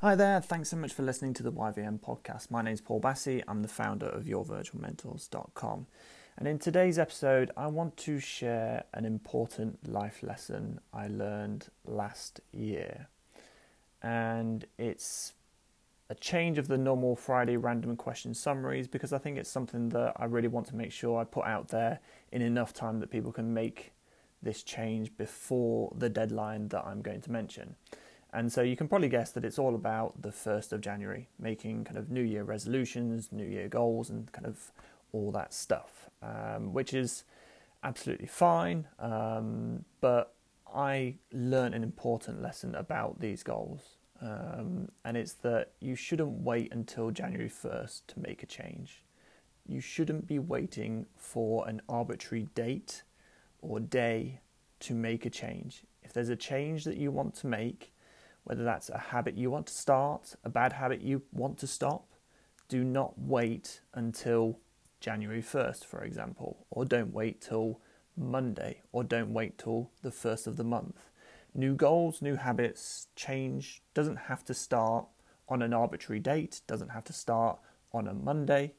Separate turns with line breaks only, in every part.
Hi there, thanks so much for listening to the YVM podcast. My name is Paul Bassi, I'm the founder of YourVirtualMentors.com. And in today's episode, I want to share an important life lesson I learned last year. And it's a change of the normal Friday random question summaries because I think it's something that I really want to make sure I put out there in enough time that people can make this change before the deadline that I'm going to mention. And so you can probably guess that it's all about the 1st of January, making kind of New Year resolutions, New Year goals, and kind of all that stuff, um, which is absolutely fine. Um, but I learned an important lesson about these goals, um, and it's that you shouldn't wait until January 1st to make a change. You shouldn't be waiting for an arbitrary date or day to make a change. If there's a change that you want to make, whether that's a habit you want to start, a bad habit you want to stop, do not wait until January 1st, for example, or don't wait till Monday, or don't wait till the first of the month. New goals, new habits, change doesn't have to start on an arbitrary date, doesn't have to start on a Monday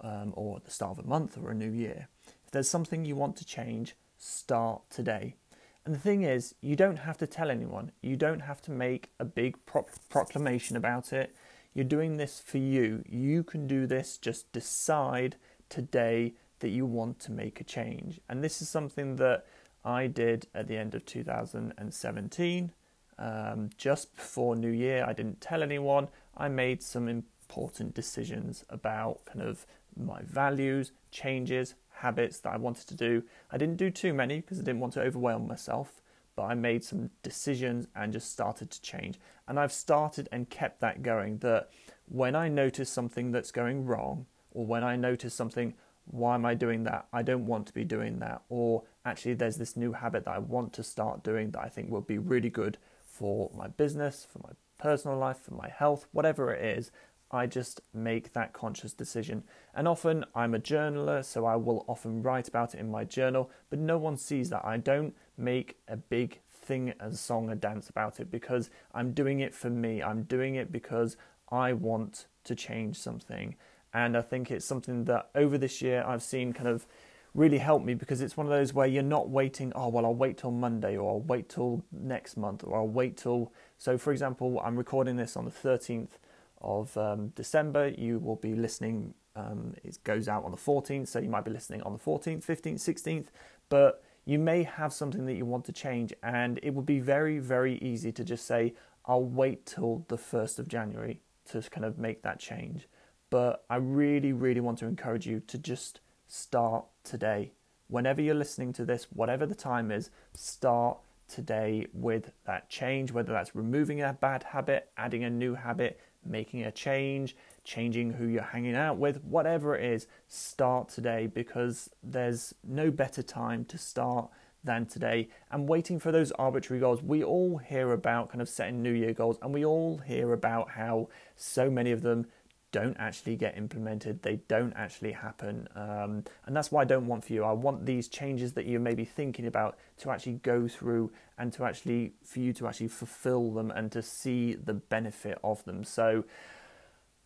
um, or the start of a month or a new year. If there's something you want to change, start today. And the thing is, you don't have to tell anyone. You don't have to make a big pro- proclamation about it. You're doing this for you. You can do this. Just decide today that you want to make a change. And this is something that I did at the end of 2017. Um, just before New Year, I didn't tell anyone. I made some important decisions about kind of my values, changes, habits that I wanted to do. I didn't do too many because I didn't want to overwhelm myself, but I made some decisions and just started to change. And I've started and kept that going that when I notice something that's going wrong, or when I notice something, why am I doing that? I don't want to be doing that. Or actually, there's this new habit that I want to start doing that I think will be really good for my business, for my personal life, for my health, whatever it is. I just make that conscious decision. And often I'm a journaler, so I will often write about it in my journal, but no one sees that. I don't make a big thing, a song, a dance about it because I'm doing it for me. I'm doing it because I want to change something. And I think it's something that over this year I've seen kind of really help me because it's one of those where you're not waiting, oh, well, I'll wait till Monday or I'll wait till next month or I'll wait till. So, for example, I'm recording this on the 13th of um, December. You will be listening, um, it goes out on the 14th, so you might be listening on the 14th, 15th, 16th, but you may have something that you want to change, and it would be very, very easy to just say, I'll wait till the 1st of January to kind of make that change. But I really, really want to encourage you to just start today. Whenever you're listening to this, whatever the time is, start today with that change, whether that's removing a bad habit, adding a new habit, making a change, changing who you're hanging out with, whatever it is, start today because there's no better time to start than today and waiting for those arbitrary goals. We all hear about kind of setting New Year goals and we all hear about how so many of them don't actually get implemented, they don't actually happen. Um, and that's what I don't want for you. I want these changes that you may be thinking about to actually go through and to actually, for you to actually fulfill them and to see the benefit of them. So,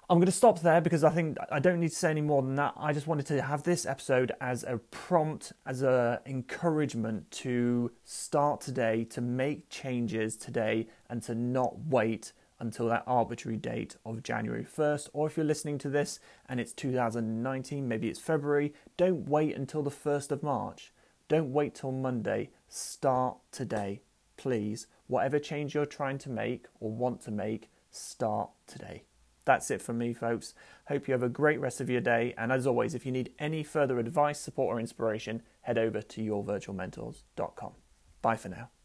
I'm going to stop there because I think I don't need to say any more than that. I just wanted to have this episode as a prompt, as a encouragement to start today, to make changes today, and to not wait until that arbitrary date of January 1st. Or if you're listening to this and it's 2019, maybe it's February, don't wait until the 1st of March. Don't wait till Monday. Start today, please. Whatever change you're trying to make or want to make, start today. That's it from me, folks. Hope you have a great rest of your day. And as always, if you need any further advice, support, or inspiration, head over to yourvirtualmentors.com. Bye for now.